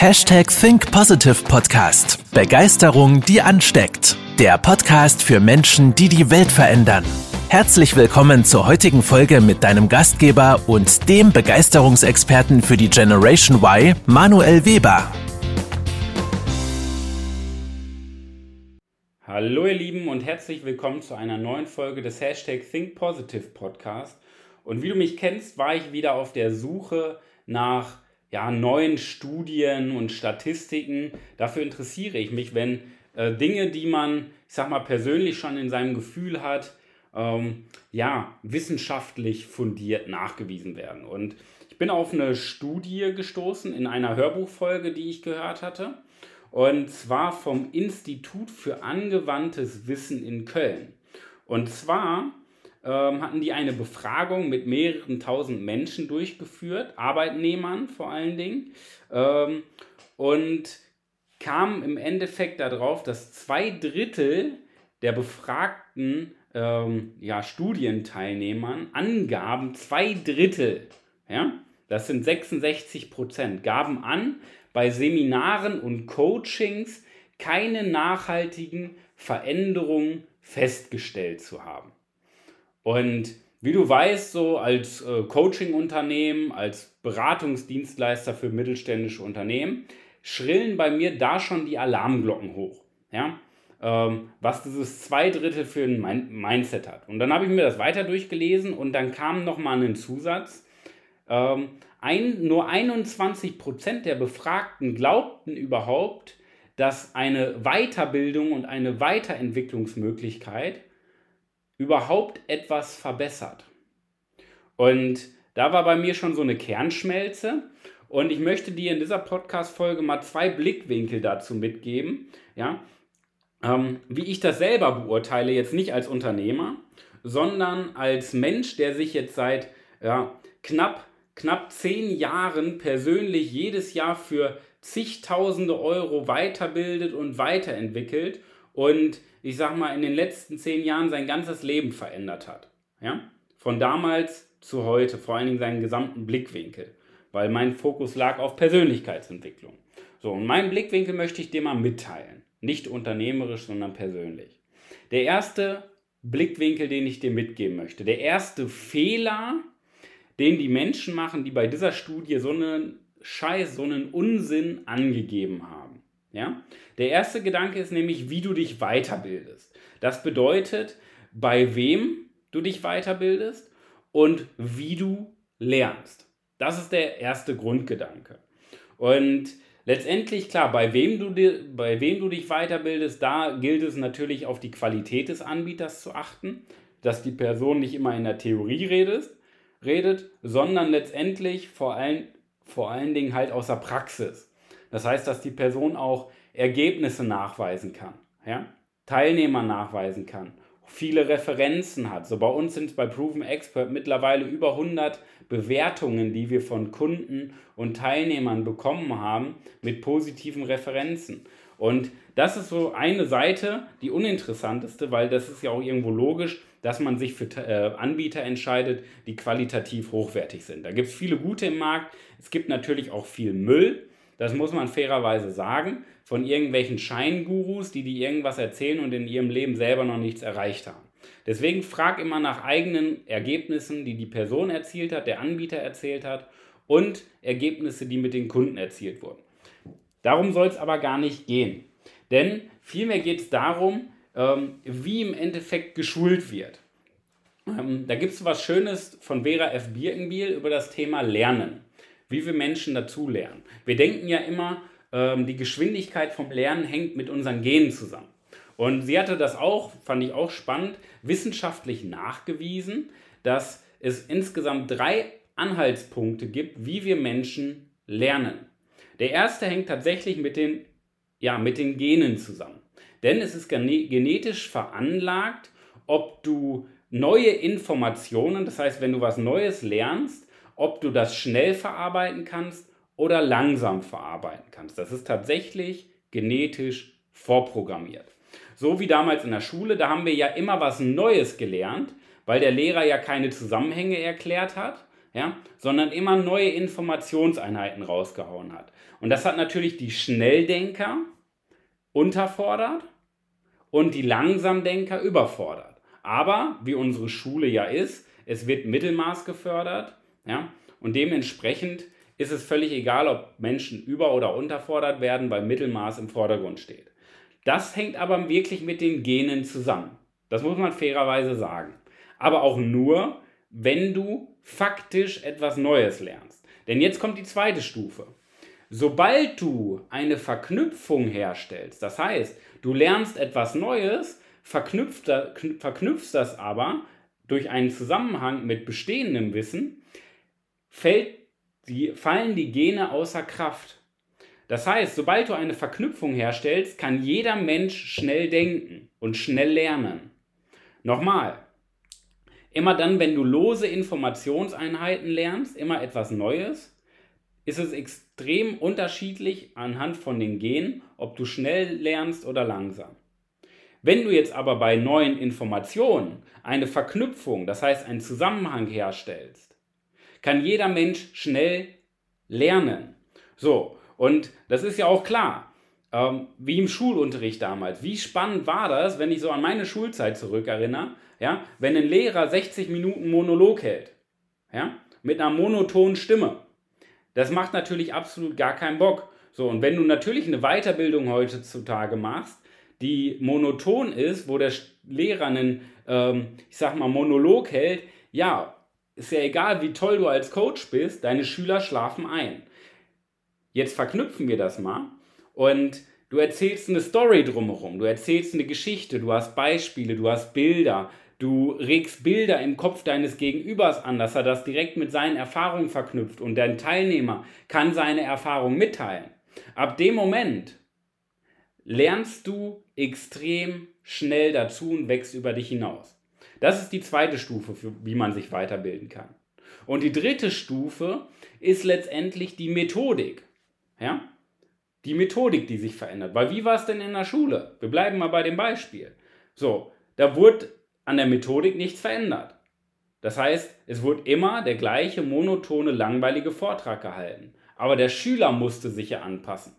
Hashtag Think Positive Podcast. Begeisterung, die ansteckt. Der Podcast für Menschen, die die Welt verändern. Herzlich willkommen zur heutigen Folge mit deinem Gastgeber und dem Begeisterungsexperten für die Generation Y, Manuel Weber. Hallo ihr Lieben und herzlich willkommen zu einer neuen Folge des Hashtag Think Positive Podcast. Und wie du mich kennst, war ich wieder auf der Suche nach ja, neuen Studien und Statistiken. Dafür interessiere ich mich, wenn äh, Dinge, die man, ich sag mal, persönlich schon in seinem Gefühl hat, ähm, ja, wissenschaftlich fundiert nachgewiesen werden. Und ich bin auf eine Studie gestoßen in einer Hörbuchfolge, die ich gehört hatte. Und zwar vom Institut für angewandtes Wissen in Köln. Und zwar ähm, hatten die eine Befragung mit mehreren tausend Menschen durchgeführt, Arbeitnehmern vor allen Dingen, ähm, und kamen im Endeffekt darauf, dass zwei Drittel der befragten ähm, ja, Studienteilnehmern angaben, zwei Drittel, ja, das sind 66 Prozent, gaben an, bei Seminaren und Coachings keine nachhaltigen Veränderungen festgestellt zu haben. Und wie du weißt, so als äh, Coaching-Unternehmen, als Beratungsdienstleister für mittelständische Unternehmen, schrillen bei mir da schon die Alarmglocken hoch. Ja? Ähm, was dieses zwei Drittel für ein Mindset hat. Und dann habe ich mir das weiter durchgelesen und dann kam nochmal ein Zusatz. Ähm, ein, nur 21 Prozent der Befragten glaubten überhaupt, dass eine Weiterbildung und eine Weiterentwicklungsmöglichkeit überhaupt etwas verbessert. Und da war bei mir schon so eine Kernschmelze. Und ich möchte dir in dieser Podcast-Folge mal zwei Blickwinkel dazu mitgeben, ja, ähm, wie ich das selber beurteile, jetzt nicht als Unternehmer, sondern als Mensch, der sich jetzt seit ja, knapp, knapp zehn Jahren persönlich jedes Jahr für zigtausende Euro weiterbildet und weiterentwickelt und ich sag mal, in den letzten zehn Jahren sein ganzes Leben verändert hat. Ja? Von damals zu heute, vor allen Dingen seinen gesamten Blickwinkel, weil mein Fokus lag auf Persönlichkeitsentwicklung. So, und meinen Blickwinkel möchte ich dir mal mitteilen. Nicht unternehmerisch, sondern persönlich. Der erste Blickwinkel, den ich dir mitgeben möchte, der erste Fehler, den die Menschen machen, die bei dieser Studie so einen Scheiß, so einen Unsinn angegeben haben. Ja? Der erste Gedanke ist nämlich, wie du dich weiterbildest. Das bedeutet, bei wem du dich weiterbildest und wie du lernst. Das ist der erste Grundgedanke. Und letztendlich, klar, bei wem, du, bei wem du dich weiterbildest, da gilt es natürlich auf die Qualität des Anbieters zu achten, dass die Person nicht immer in der Theorie redet, redet sondern letztendlich vor allen, vor allen Dingen halt aus der Praxis. Das heißt, dass die Person auch Ergebnisse nachweisen kann, ja? Teilnehmer nachweisen kann, viele Referenzen hat. So bei uns sind es bei Proven Expert mittlerweile über 100 Bewertungen, die wir von Kunden und Teilnehmern bekommen haben mit positiven Referenzen. Und das ist so eine Seite, die uninteressanteste, weil das ist ja auch irgendwo logisch, dass man sich für äh, Anbieter entscheidet, die qualitativ hochwertig sind. Da gibt es viele gute im Markt. Es gibt natürlich auch viel Müll. Das muss man fairerweise sagen, von irgendwelchen Scheingurus, die dir irgendwas erzählen und in ihrem Leben selber noch nichts erreicht haben. Deswegen frag immer nach eigenen Ergebnissen, die die Person erzielt hat, der Anbieter erzählt hat und Ergebnisse, die mit den Kunden erzielt wurden. Darum soll es aber gar nicht gehen. Denn vielmehr geht es darum, ähm, wie im Endeffekt geschult wird. Ähm, da gibt es was Schönes von Vera F. Birkenbiel über das Thema Lernen wie wir Menschen dazulernen. Wir denken ja immer, ähm, die Geschwindigkeit vom Lernen hängt mit unseren Genen zusammen. Und sie hatte das auch, fand ich auch spannend, wissenschaftlich nachgewiesen, dass es insgesamt drei Anhaltspunkte gibt, wie wir Menschen lernen. Der erste hängt tatsächlich mit den, ja, mit den Genen zusammen. Denn es ist genetisch veranlagt, ob du neue Informationen, das heißt, wenn du was Neues lernst, ob du das schnell verarbeiten kannst oder langsam verarbeiten kannst. Das ist tatsächlich genetisch vorprogrammiert. So wie damals in der Schule, da haben wir ja immer was Neues gelernt, weil der Lehrer ja keine Zusammenhänge erklärt hat, ja, sondern immer neue Informationseinheiten rausgehauen hat. Und das hat natürlich die Schnelldenker unterfordert und die Langsamdenker überfordert. Aber wie unsere Schule ja ist, es wird Mittelmaß gefördert, ja, und dementsprechend ist es völlig egal, ob Menschen über- oder unterfordert werden, weil Mittelmaß im Vordergrund steht. Das hängt aber wirklich mit den Genen zusammen. Das muss man fairerweise sagen. Aber auch nur, wenn du faktisch etwas Neues lernst. Denn jetzt kommt die zweite Stufe. Sobald du eine Verknüpfung herstellst, das heißt, du lernst etwas Neues, verknüpfst das aber durch einen Zusammenhang mit bestehendem Wissen, fällt die, fallen die Gene außer Kraft. Das heißt, sobald du eine Verknüpfung herstellst, kann jeder Mensch schnell denken und schnell lernen. Nochmal, immer dann, wenn du lose Informationseinheiten lernst, immer etwas Neues, ist es extrem unterschiedlich anhand von den Genen, ob du schnell lernst oder langsam. Wenn du jetzt aber bei neuen Informationen eine Verknüpfung, das heißt einen Zusammenhang herstellst, kann jeder Mensch schnell lernen. So, und das ist ja auch klar, ähm, wie im Schulunterricht damals. Wie spannend war das, wenn ich so an meine Schulzeit zurückerinnere, ja, wenn ein Lehrer 60 Minuten Monolog hält, ja, mit einer monotonen Stimme. Das macht natürlich absolut gar keinen Bock. So, und wenn du natürlich eine Weiterbildung heutzutage machst, die monoton ist, wo der Lehrer einen, ähm, ich sag mal, Monolog hält, ja, ist ja egal, wie toll du als Coach bist, deine Schüler schlafen ein. Jetzt verknüpfen wir das mal und du erzählst eine Story drumherum, du erzählst eine Geschichte, du hast Beispiele, du hast Bilder, du regst Bilder im Kopf deines Gegenübers an, dass er das direkt mit seinen Erfahrungen verknüpft und dein Teilnehmer kann seine Erfahrung mitteilen. Ab dem Moment lernst du extrem schnell dazu und wächst über dich hinaus. Das ist die zweite Stufe, für, wie man sich weiterbilden kann. Und die dritte Stufe ist letztendlich die Methodik. Ja? Die Methodik, die sich verändert. Weil wie war es denn in der Schule? Wir bleiben mal bei dem Beispiel. So, da wurde an der Methodik nichts verändert. Das heißt, es wurde immer der gleiche monotone, langweilige Vortrag gehalten. Aber der Schüler musste sich ja anpassen.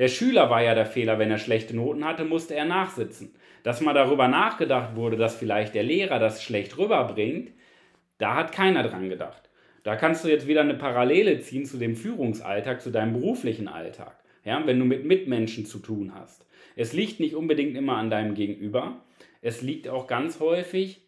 Der Schüler war ja der Fehler, wenn er schlechte Noten hatte, musste er nachsitzen dass mal darüber nachgedacht wurde, dass vielleicht der Lehrer das schlecht rüberbringt, da hat keiner dran gedacht. Da kannst du jetzt wieder eine Parallele ziehen zu dem Führungsalltag, zu deinem beruflichen Alltag, ja, wenn du mit Mitmenschen zu tun hast. Es liegt nicht unbedingt immer an deinem Gegenüber, es liegt auch ganz häufig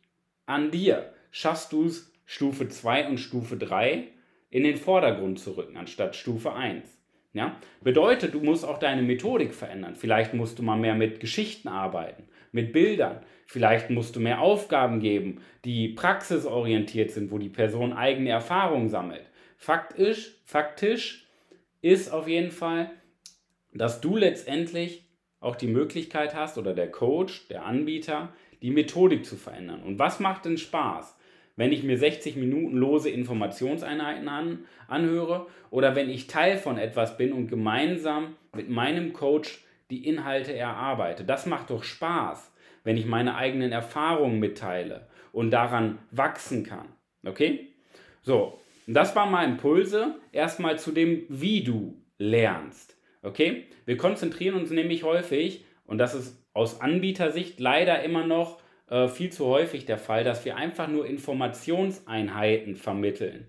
an dir. Schaffst du es, Stufe 2 und Stufe 3 in den Vordergrund zu rücken, anstatt Stufe 1? Ja? Bedeutet, du musst auch deine Methodik verändern. Vielleicht musst du mal mehr mit Geschichten arbeiten mit Bildern. Vielleicht musst du mehr Aufgaben geben, die praxisorientiert sind, wo die Person eigene Erfahrungen sammelt. Faktisch, faktisch ist auf jeden Fall, dass du letztendlich auch die Möglichkeit hast oder der Coach, der Anbieter, die Methodik zu verändern. Und was macht denn Spaß? Wenn ich mir 60 Minuten lose Informationseinheiten an, anhöre oder wenn ich Teil von etwas bin und gemeinsam mit meinem Coach die Inhalte erarbeite. Das macht doch Spaß, wenn ich meine eigenen Erfahrungen mitteile und daran wachsen kann. Okay? So, das waren mal Impulse erstmal zu dem, wie du lernst. Okay? Wir konzentrieren uns nämlich häufig, und das ist aus Anbietersicht leider immer noch äh, viel zu häufig der Fall, dass wir einfach nur Informationseinheiten vermitteln.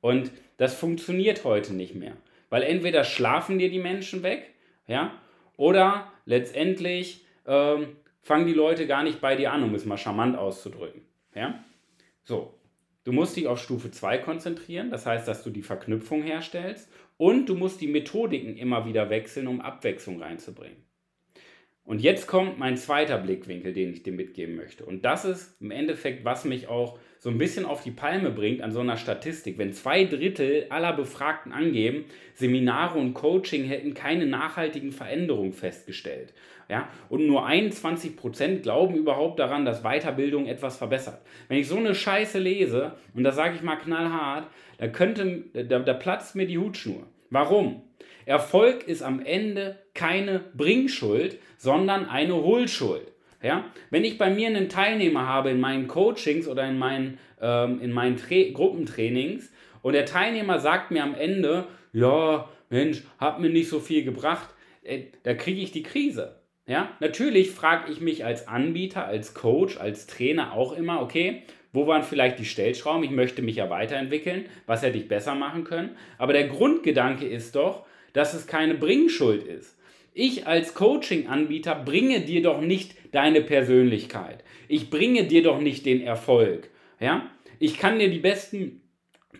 Und das funktioniert heute nicht mehr. Weil entweder schlafen dir die Menschen weg, ja, oder letztendlich ähm, fangen die Leute gar nicht bei dir an, um es mal charmant auszudrücken. Ja? So, du musst dich auf Stufe 2 konzentrieren, das heißt, dass du die Verknüpfung herstellst und du musst die Methodiken immer wieder wechseln, um Abwechslung reinzubringen. Und jetzt kommt mein zweiter Blickwinkel, den ich dir mitgeben möchte. Und das ist im Endeffekt, was mich auch so ein bisschen auf die Palme bringt an so einer Statistik. Wenn zwei Drittel aller Befragten angeben, Seminare und Coaching hätten keine nachhaltigen Veränderungen festgestellt. Ja, und nur 21 Prozent glauben überhaupt daran, dass Weiterbildung etwas verbessert. Wenn ich so eine Scheiße lese, und das sage ich mal knallhart, da könnte, da, da platzt mir die Hutschnur. Warum? Erfolg ist am Ende keine Bringschuld, sondern eine Hohlschuld. Ja? Wenn ich bei mir einen Teilnehmer habe in meinen Coachings oder in meinen, ähm, in meinen Gruppentrainings Und der Teilnehmer sagt mir am Ende, ja, Mensch, hat mir nicht so viel gebracht, äh, da kriege ich die Krise. Ja, natürlich frage ich mich als Anbieter, als Coach, als Trainer auch immer, okay, wo waren vielleicht die Stellschrauben? Ich möchte mich ja weiterentwickeln. Was hätte ich besser machen können? Aber der Grundgedanke ist doch, dass es keine Bringschuld ist. Ich als Coaching-Anbieter bringe dir doch nicht deine Persönlichkeit. Ich bringe dir doch nicht den Erfolg. Ja? Ich kann dir die besten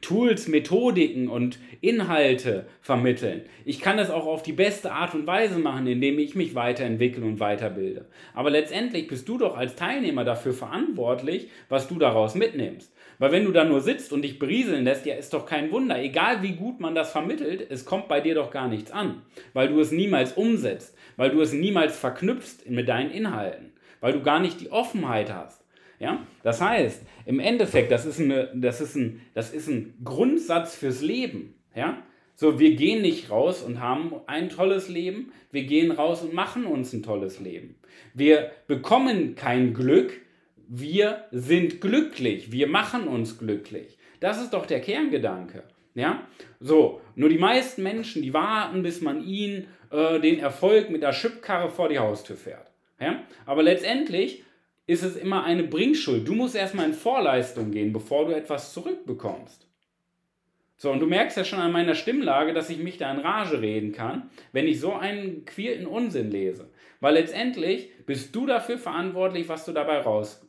Tools, Methodiken und Inhalte vermitteln. Ich kann es auch auf die beste Art und Weise machen, indem ich mich weiterentwickle und weiterbilde. Aber letztendlich bist du doch als Teilnehmer dafür verantwortlich, was du daraus mitnimmst. Weil wenn du da nur sitzt und dich berieseln lässt, ja, ist doch kein Wunder. Egal wie gut man das vermittelt, es kommt bei dir doch gar nichts an. Weil du es niemals umsetzt, weil du es niemals verknüpfst mit deinen Inhalten, weil du gar nicht die Offenheit hast. Ja? Das heißt, im Endeffekt, das ist, eine, das, ist ein, das ist ein Grundsatz fürs Leben. Ja? So, wir gehen nicht raus und haben ein tolles Leben, wir gehen raus und machen uns ein tolles Leben. Wir bekommen kein Glück, wir sind glücklich, wir machen uns glücklich. Das ist doch der Kerngedanke. Ja? So, nur die meisten Menschen, die warten, bis man ihnen äh, den Erfolg mit der Schubkarre vor die Haustür fährt. Ja? Aber letztendlich ist es immer eine Bringschuld. Du musst erstmal in Vorleistung gehen, bevor du etwas zurückbekommst. So, und du merkst ja schon an meiner Stimmlage, dass ich mich da in Rage reden kann, wenn ich so einen queerten Unsinn lese. Weil letztendlich bist du dafür verantwortlich, was du dabei raus,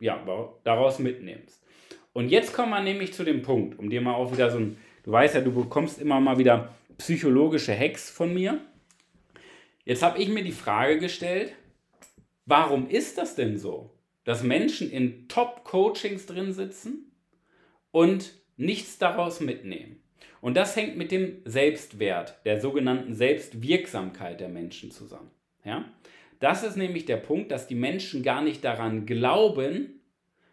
ja, daraus mitnimmst. Und jetzt kommen wir nämlich zu dem Punkt, um dir mal auch wieder so ein, du weißt ja, du bekommst immer mal wieder psychologische Hacks von mir. Jetzt habe ich mir die Frage gestellt, Warum ist das denn so, dass Menschen in Top-Coachings drin sitzen und nichts daraus mitnehmen? Und das hängt mit dem Selbstwert, der sogenannten Selbstwirksamkeit der Menschen zusammen. Ja? Das ist nämlich der Punkt, dass die Menschen gar nicht daran glauben,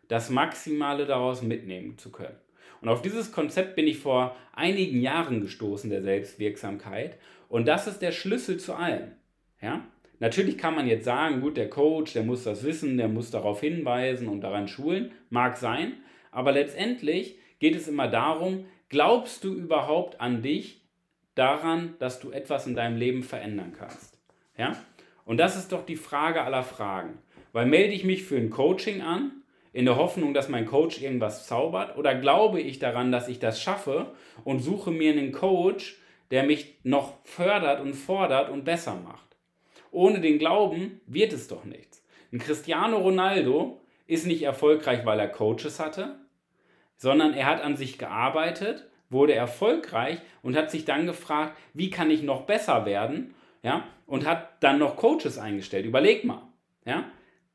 das Maximale daraus mitnehmen zu können. Und auf dieses Konzept bin ich vor einigen Jahren gestoßen, der Selbstwirksamkeit. Und das ist der Schlüssel zu allem. Ja? Natürlich kann man jetzt sagen, gut, der Coach, der muss das wissen, der muss darauf hinweisen und daran schulen, mag sein, aber letztendlich geht es immer darum, glaubst du überhaupt an dich, daran, dass du etwas in deinem Leben verändern kannst? Ja? Und das ist doch die Frage aller Fragen. Weil melde ich mich für ein Coaching an, in der Hoffnung, dass mein Coach irgendwas zaubert, oder glaube ich daran, dass ich das schaffe und suche mir einen Coach, der mich noch fördert und fordert und besser macht? Ohne den Glauben wird es doch nichts. Ein Cristiano Ronaldo ist nicht erfolgreich, weil er Coaches hatte, sondern er hat an sich gearbeitet, wurde erfolgreich und hat sich dann gefragt, wie kann ich noch besser werden, ja, und hat dann noch Coaches eingestellt. Überleg mal, ja.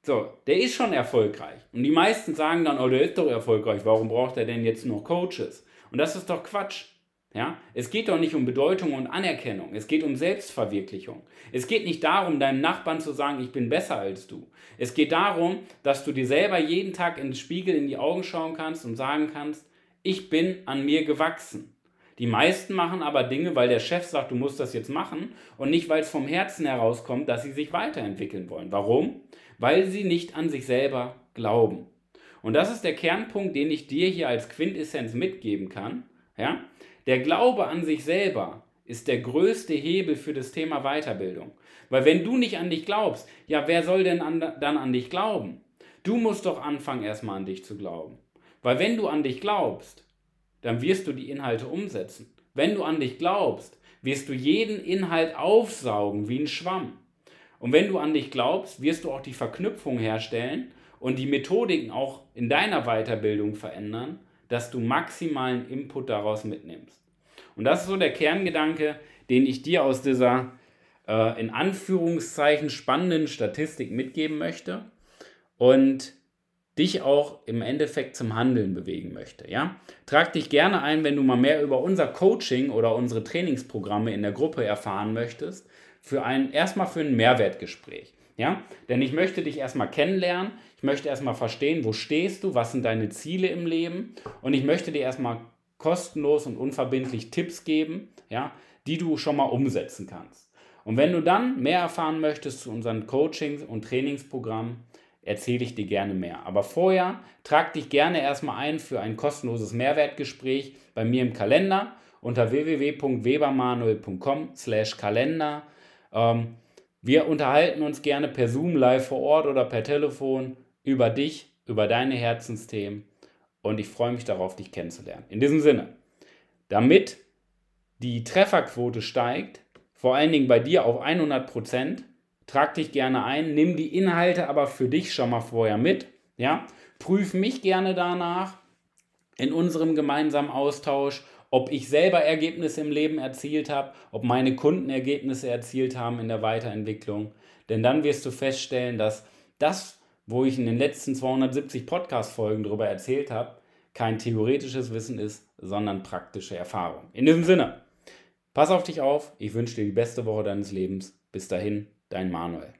So, der ist schon erfolgreich. Und die meisten sagen dann, oh, der ist doch erfolgreich, warum braucht er denn jetzt noch Coaches? Und das ist doch Quatsch. Ja? Es geht doch nicht um Bedeutung und Anerkennung, es geht um Selbstverwirklichung. Es geht nicht darum, deinem Nachbarn zu sagen, ich bin besser als du. Es geht darum, dass du dir selber jeden Tag in den Spiegel in die Augen schauen kannst und sagen kannst, ich bin an mir gewachsen. Die meisten machen aber Dinge, weil der Chef sagt, du musst das jetzt machen und nicht, weil es vom Herzen herauskommt, dass sie sich weiterentwickeln wollen. Warum? Weil sie nicht an sich selber glauben. Und das ist der Kernpunkt, den ich dir hier als Quintessenz mitgeben kann. Ja? Der Glaube an sich selber ist der größte Hebel für das Thema Weiterbildung. Weil wenn du nicht an dich glaubst, ja, wer soll denn an, dann an dich glauben? Du musst doch anfangen, erstmal an dich zu glauben. Weil wenn du an dich glaubst, dann wirst du die Inhalte umsetzen. Wenn du an dich glaubst, wirst du jeden Inhalt aufsaugen wie ein Schwamm. Und wenn du an dich glaubst, wirst du auch die Verknüpfung herstellen und die Methodiken auch in deiner Weiterbildung verändern, dass du maximalen Input daraus mitnimmst. Und das ist so der Kerngedanke, den ich dir aus dieser äh, in Anführungszeichen spannenden Statistik mitgeben möchte und dich auch im Endeffekt zum Handeln bewegen möchte. Ja? Trag dich gerne ein, wenn du mal mehr über unser Coaching oder unsere Trainingsprogramme in der Gruppe erfahren möchtest, für ein, erstmal für ein Mehrwertgespräch. Ja? Denn ich möchte dich erstmal kennenlernen, ich möchte erstmal verstehen, wo stehst du, was sind deine Ziele im Leben und ich möchte dir erstmal kostenlos und unverbindlich Tipps geben, ja, die du schon mal umsetzen kannst. Und wenn du dann mehr erfahren möchtest zu unseren Coachings und Trainingsprogrammen, erzähle ich dir gerne mehr. Aber vorher trag dich gerne erstmal ein für ein kostenloses Mehrwertgespräch bei mir im Kalender unter www.webermanuel.com/kalender. Ähm, wir unterhalten uns gerne per Zoom live vor Ort oder per Telefon über dich, über deine Herzensthemen und ich freue mich darauf, dich kennenzulernen. In diesem Sinne, damit die Trefferquote steigt, vor allen Dingen bei dir auf 100 Prozent, trag dich gerne ein, nimm die Inhalte aber für dich schon mal vorher mit, ja, prüf mich gerne danach in unserem gemeinsamen Austausch, ob ich selber Ergebnisse im Leben erzielt habe, ob meine Kunden Ergebnisse erzielt haben in der Weiterentwicklung, denn dann wirst du feststellen, dass das, wo ich in den letzten 270 Podcast-Folgen darüber erzählt habe, kein theoretisches Wissen ist, sondern praktische Erfahrung. In diesem Sinne, pass auf dich auf, ich wünsche dir die beste Woche deines Lebens. Bis dahin, dein Manuel.